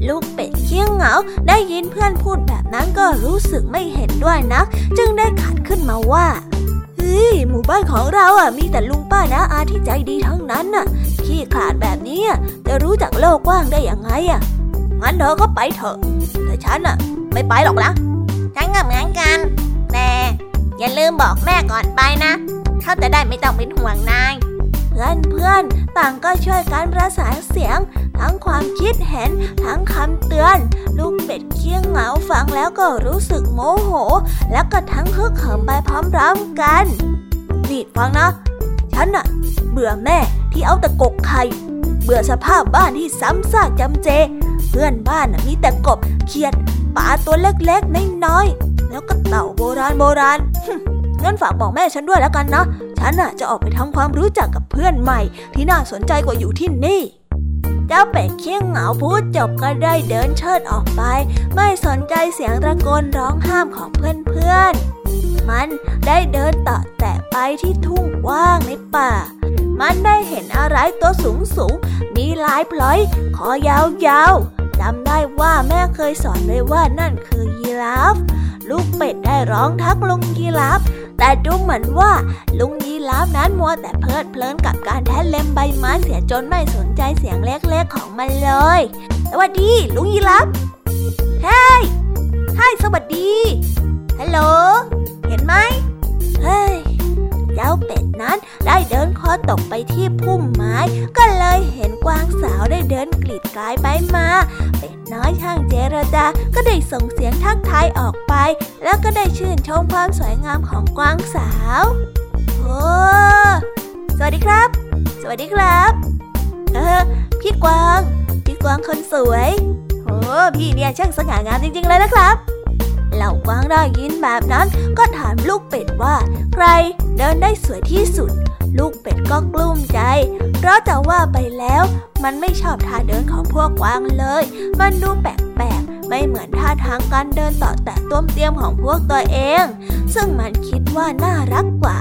ลูกเป็ดเคี้ยงเหงาได้ยินเพื่อนพูดแบบนั้นก็รู้สึกไม่เห็นด้วยนักจึงได้ขัดขึ้นมาว่าเฮ้ยหมู่บ้านของเราอะมีแต่ลุงป้านะอาที่ใจดีทั้งนั้นน่ะ ขี้ขลาดแบบนี้จะรู้จักโลกกว้างได้ยังไงอะงั้นเธอก็ไปเถอะ แต่ฉันอะ ไม่ไปหรอกนะฉันก็เหมือนกันแต่อย่าลืมบอกแม่ก่อนไปนะเขาจะได้ไม่ต้องเป็นห่วงนาย เกันเพื่อนต่างก็ช่วยกันประสานเสียง ทั้งความคิดเห็น ทั้งคำเตือน ลูกเป็ดเคี้ยงเหงาฟังแล้วก็รู้สึกโมโห แล้วก็ทั้งฮึกเหิมไปพร้อมๆกันนี่ฟังนะ ฉันน่ะ เบื่อแม่ที่เอาแต่กกไข่ เบื่อสภาพบ้านที่ซ้ำซากจำเจ เพื่อนบ้านน่ะมีแต่กบเขียดปลาตัวเล็กๆน้อยๆแล้วก็เต่าโบราณโบราณ งั้นฝากบอกแม่ฉันด้วยแล้วกันนะ ฉันน่ะจะออกไปทำความรู้จักกับเพื่อนใหม่ ที่น่าสนใจกว่าอยู่ที่นี่เจ้าเป็ดเคี้ยงเหงาพูดจบก็ได้เดินเชิดออกไป ไม่สนใจเสียงตะโกนร้องห้ามของเพื่อนๆ มันได้เดินต่อแต่ไปที่ทุ่งว่างในป่า มันได้เห็นอะไรตัวสูงสูงมีลายพลอย คอยาวๆ จำได้ว่าแม่เคยสอนไว้ว่านั่นคือยีราฟ ลูกเป็ดได้ร้องทักลุงยีราฟ แต่ดูเหมือนว่าลุงยีราฟนั้นมัวแต่เพลิดเพลินกับการแทะเล็มใบไม้เสียจนไม่สนใจเสียงเล็กๆของมันเลย สวัสดี ลุงยีราฟเฮ้ยใช่สวัสดี ฮัลโหล เห็นไหมเฮ้ย จ้าเป็ดนั้นได้เดินคอตกไปที่พุ่มไม้ ก็เลยเห็นกวางสาวได้เดินกลีดกลายไปมา เป็ดน้อยช่างเจรจาก็ได้ส่งเสียงทักทายออกไป แล้วก็ได้ชื่นชมความสวยงามของกวางสาวโอ้สวัสดีครับ สวัสดีครับ เออพี่กวาง พี่กวางคนสวยโอ้พี่เนี่ยช่างสง่างามจริงๆเลยนะครับ เหล่ากวางได้ยินแบบนั้นก็ถามลูกเป็ดว่า ใครเดินได้สวยที่สุด ลูกเป็ดก็กลุ้มใจ เพราะจะว่าไปแล้ว มันไม่ชอบท่าเดินของพวกกวางเลย มันดูแปลกๆ ไม่เหมือนท่าทางการเดินต่อแต่ต้มเตียมของพวกตัวเอง ซึ่งมันคิดว่าน่ารักกว่า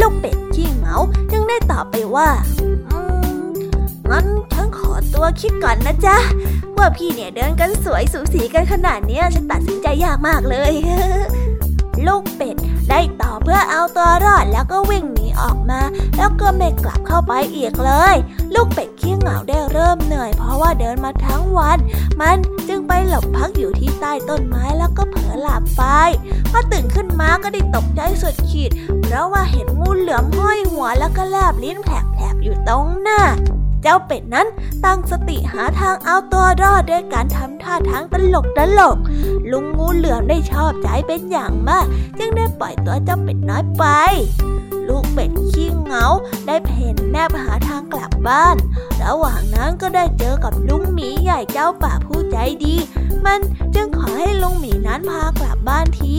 ลูกเป็ดขี้เมาจึงได้ตอบไปว่าอืมงั้นฉัน ขอตัวคิดก่อนนะจ๊ะ ว่าพี่เนี่ยเดินกันสวยสูสีกันขนาดเนี้ยฉันตัดสินใจยากมากเลย ลูกเป็ดได้ต่อเพื่อเอาตัวรอดแล้วก็วิ่งหนีออกมา แล้วก็ไม่กลับเข้าไปอีกเลย ลูกเป็ดขี้เหงาได้เริ่มเหนื่อย เพราะว่าเดินมาทั้งวัน มันจึงไปหลบพักอยู่ที่ใต้ต้นไม้แล้วก็เผลอหลับไปพอตื่นขึ้นมาก็ได้ตกใจสุดขีด เพราะว่าเห็นงูเหลือมห้อยหัวแล้วก็แลบลิ้นแผลบๆอยู่ตรงหน้า เจ้าเป็ดนั้นตั้งสติหาทางเอาตัวรอดด้วยการทำท่าทางตลกตลก ลุงงูเหลือมได้ชอบใจเป็นอย่างมาก จึงได้ปล่อยตัวเจ้าเป็ดน้อยไป ลูกเป็ดขี้เหงาได้เพ่นแนบหาทางกลับบ้าน ระหว่างนั้นก็ได้เจอกับลุงหมีใหญ่เจ้าป่าผู้ใจดี มันจึงขอให้ลุงหมีนั้นพากลับบ้านที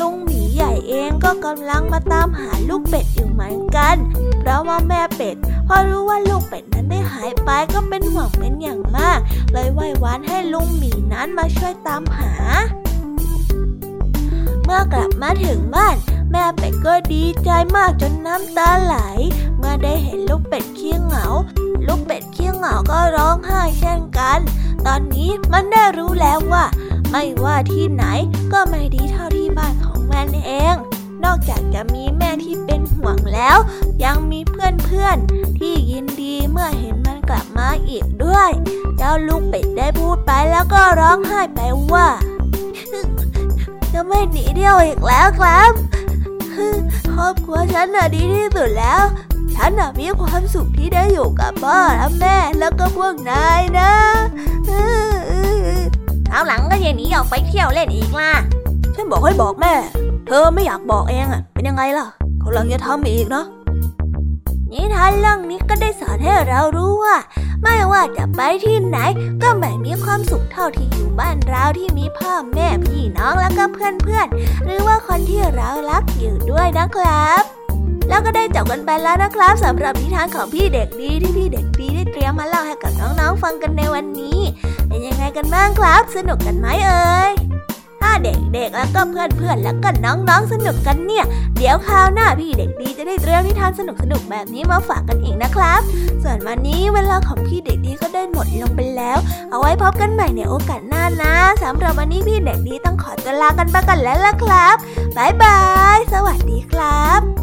ลุงหมีใหญ่เองก็กำลังมาตามหาลูกเป็ดอยู่เหมือนกัน เพราะว่าแม่เป็ด พอรู้ว่าลูกเป็ดนั้นได้หายไปก็เป็นห่วงเป็นอย่างมาก เลยไหว้วานให้ลุงหมีนั้นมาช่วยตามหา เมื่อกลับมาถึงบ้านแม่เป็ดก็ดีใจมากจนน้ำตาไหล เมื่อได้เห็นลูกเป็ดเคี้ยงเหงา ลูกเป็ดเคี้ยงเหงาก็ร้องไห้เช่นกัน ตอนนี้มันได้รู้แล้วว่า ไม่ว่าที่ไหนก็ไม่ดีเท่าที่บ้านของมันเอง นอกจากจะมีแม่ที่เป็น ห่วงแล้ว ยังมีเพื่อนๆที่ยินดีเมื่อเห็นมันกลับมาอีกด้วย เจ้าลูกเป็ดได้พูดไปแล้วก็ร้องไห้ไปว่า จะไม่หนีเที่ยวอีกแล้วครับครอบครัวฉันน่ะดีที่สุดแล้ว ฉันน่ะมีความสุขที่ได้อยู่กับพ่อและแม่แล้วก็พวกนายนะคราวหลังก็อย่าหนีออกไปเที่ยวเล่นอีกล่ะ ฉันบอกให้บอกแม่ เธอไม่อยากบอกเองอะ เป็นยังไงล่ะ เขาหลังจะทำอีกนะนิทานเรื่องนี้ก็ได้สอนให้เรารู้ว่า ไม่ว่าจะไปที่ไหน ก็ไม่มีความสุขเท่าที่อยู่บ้านเราที่มีพ่อแม่พี่น้องแล้วก็เพื่อนๆหรือว่าคนที่เรารักอยู่ด้วยนะครับ แล้วก็ได้จบกันไปแล้วนะครับสำหรับนิทานของพี่เด็กดีที่พี่เด็กดีได้เตรียมมาเล่าให้กับน้องๆฟังกันในวันนี้ เป็นยังไงกันบ้างครับ สนุกกันไหมเอ่ย ถ้าเด็กๆแล้วก็เพื่อนๆแล้วก็น้องๆสนุกกันเนี่ย เดี๋ยวคราวหน้าพี่เด็กดีจะได้เตรียมนิทานสนุกๆแบบนี้มาฝากกันอีกนะครับ ส่วนวันนี้เวลาของพี่เด็กดีก็ได้หมดลงไปแล้ว เอาไว้พบกันใหม่ในโอกาสหน้านะสำหรับวันนี้พี่เด็กดีต้องขอตัวลากันไปกันแล้วล่ะครับบ๊ายบาย สวัสดีครับ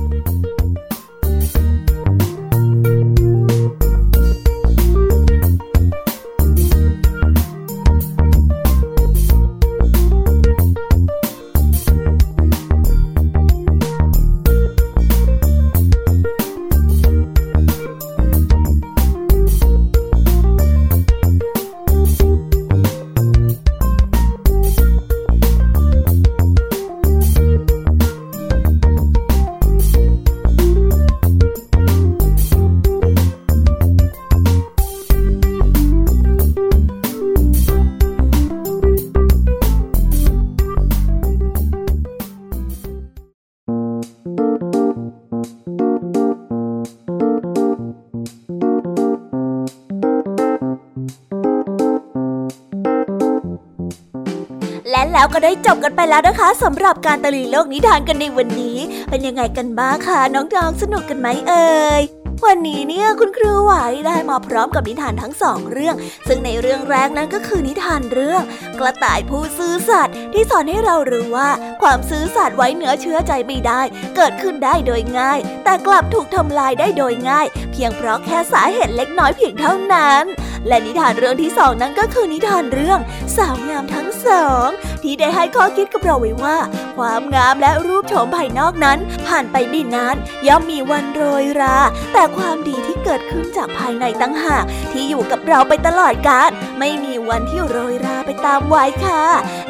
ก็ได้จบกันไปแล้วนะคะสำหรับการตะลุยโลกนิทานกันในวันนี้ เป็นยังไงกันบ้างคะน้องๆสนุกกันไหมเอ่ยวันนี้เนี่ยคุณครูไหวได้มาพร้อมกับนิทานทั้งสองเรื่อง ซึ่งในเรื่องแรกนั้นก็คือนิทานเรื่อง กระต่ายผู้ซื่อสัตย์ที่สอนให้เรารู้ว่า ความซื่อสัตย์ไว้เหนือเชื้อใจไม่ได้ เกิดขึ้นได้โดยง่าย แต่กลับถูกทำลายได้โดยง่าย เพียงเพราะแค่สาเหตุเล็กน้อยเพียงเท่านั้นและนิทานเรื่องที่สองนั้นก็คือนิทานเรื่อง สาวงามทั้งสองที่ได้ให้ข้อคิดกับเราไว้ว่า ความงามและรูปโฉมภายนอกนั้น ผ่านไปไม่นานย่อมมีวันโรยรา แต่ความดีที่เกิดขึ้นจากภายในตั้งหากที่อยู่กับเราไปตลอดกาลไม่มีวันที่โรยราไปตามวัยค่ะ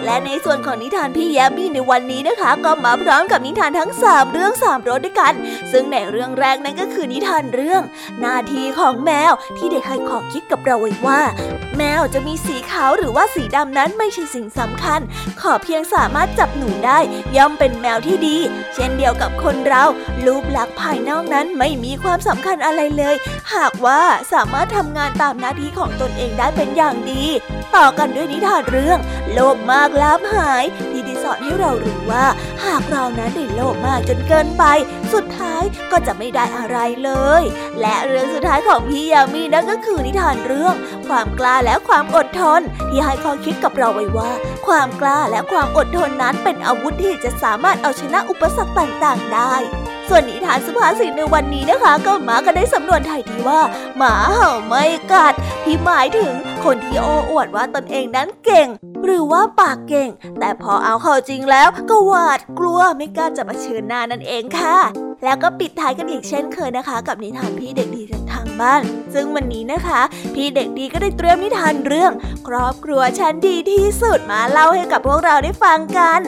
และในส่วนของนิทานพี่แยมบี้ในวันนี้นะคะ ก็มาพร้อมกับนิทานทั้ง 3 เรื่อง3รสด้วยกัน ซึ่งในเรื่องแรกนั้นก็คือนิทานเรื่องหน้าที่ของแมวที่ได้ให้ข้อคิดกับเราไว้ว่า แมวจะมีสีขาวหรือว่าสีดำนั้นไม่ใช่สิ่งสำคัญขอเพียงสามารถจับหนูได้ ย่อมเป็นแมวที่ดี เช่นเดียวกับคนเรารูปลักษณ์ภายนอกนั้นไม่มีความสำคัญอะไรเลย หากว่าสามารถทำงานตามหน้าที่ของตนเองได้เป็นอย่างดี ต่อกันด้วยนิทานเรื่อง โลภมากล้าหาย ที่ได้สอนให้เรารู้ว่า หากเรานั้นได้โลภมากจนเกินไป สุดท้ายก็จะไม่ได้อะไรเลย และเรื่องสุดท้ายของพี่ยามีนั่นก็คือนิทานเรื่อง ความกล้าและความอดทน ที่ให้ข้อคิดกับเราไว้ว่า ความกล้าและความอดทนนั้นเป็นอาวุธที่จะสามารถเอาชนะอุปสรรคต่างๆได้ ส่วนนิทานสุภาษิตในวันนี้นะคะ ก็มากันได้สำนวนไทยที่ว่า หมาเห่าไม่กัด ที่หมายถึงคนที่โอ้อวดว่าตนเองนั้นเก่ง หรือว่าปากเก่ง แต่พอเอาเข้าจริงแล้วก็หวาดกลัวไม่กล้าจะมาเชิญหน้านั่นเองค่ะแล้วก็ปิดท้ายกันอีกเช่นเคยนะคะ กับนิทานพี่เด็กดีจากทางบ้าน ซึ่งวันนี้นะคะ พี่เด็กดีก็ได้เตรียมนิทานเรื่อง ครอบครัวฉันดีที่สุดมาเล่าให้กับพวกเราได้ฟังกัน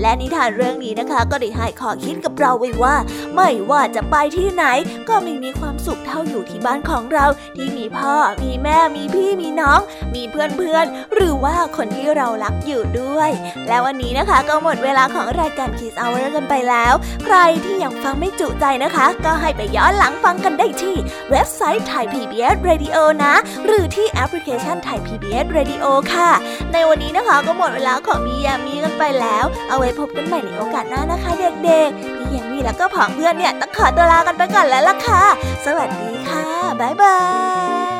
และนิทานเรื่องนี้นะคะ ก็ได้ให้ข้อคิดกับเราไว้ว่าไม่ว่าจะไปที่ไหนก็ไม่มีความสุขเท่าอยู่ที่บ้านของเรา ที่มีพ่อ มีแม่ มีพี่ มีน้อง มีเพื่อนๆ หรือว่าคนที่เรารักอยู่ด้วย และวันนี้นะคะก็หมดเวลาของรายการ Kiss Hour กันไปแล้ว ใครที่ยังฟังไม่จุใจนะคะ ก็ให้ไปย้อนหลังฟังกันได้ที่เว็บไซต์ Thai PBS Radio นะ หรือที่แอปพลิเคชัน Thai PBS Radio ค่ะ ในวันนี้นะคะก็หมดเวลาของมียามีกันไปแล้ว เอาไว้พบกันใหม่ในโอกาสหน้านะคะเด็กๆ ยามีแล้วก็ผองเพื่อนเนี่ยต้องขอตัวลากันไปก่อนแล้วล่ะค่ะ สวัสดีค่ะ บ๊ายบาย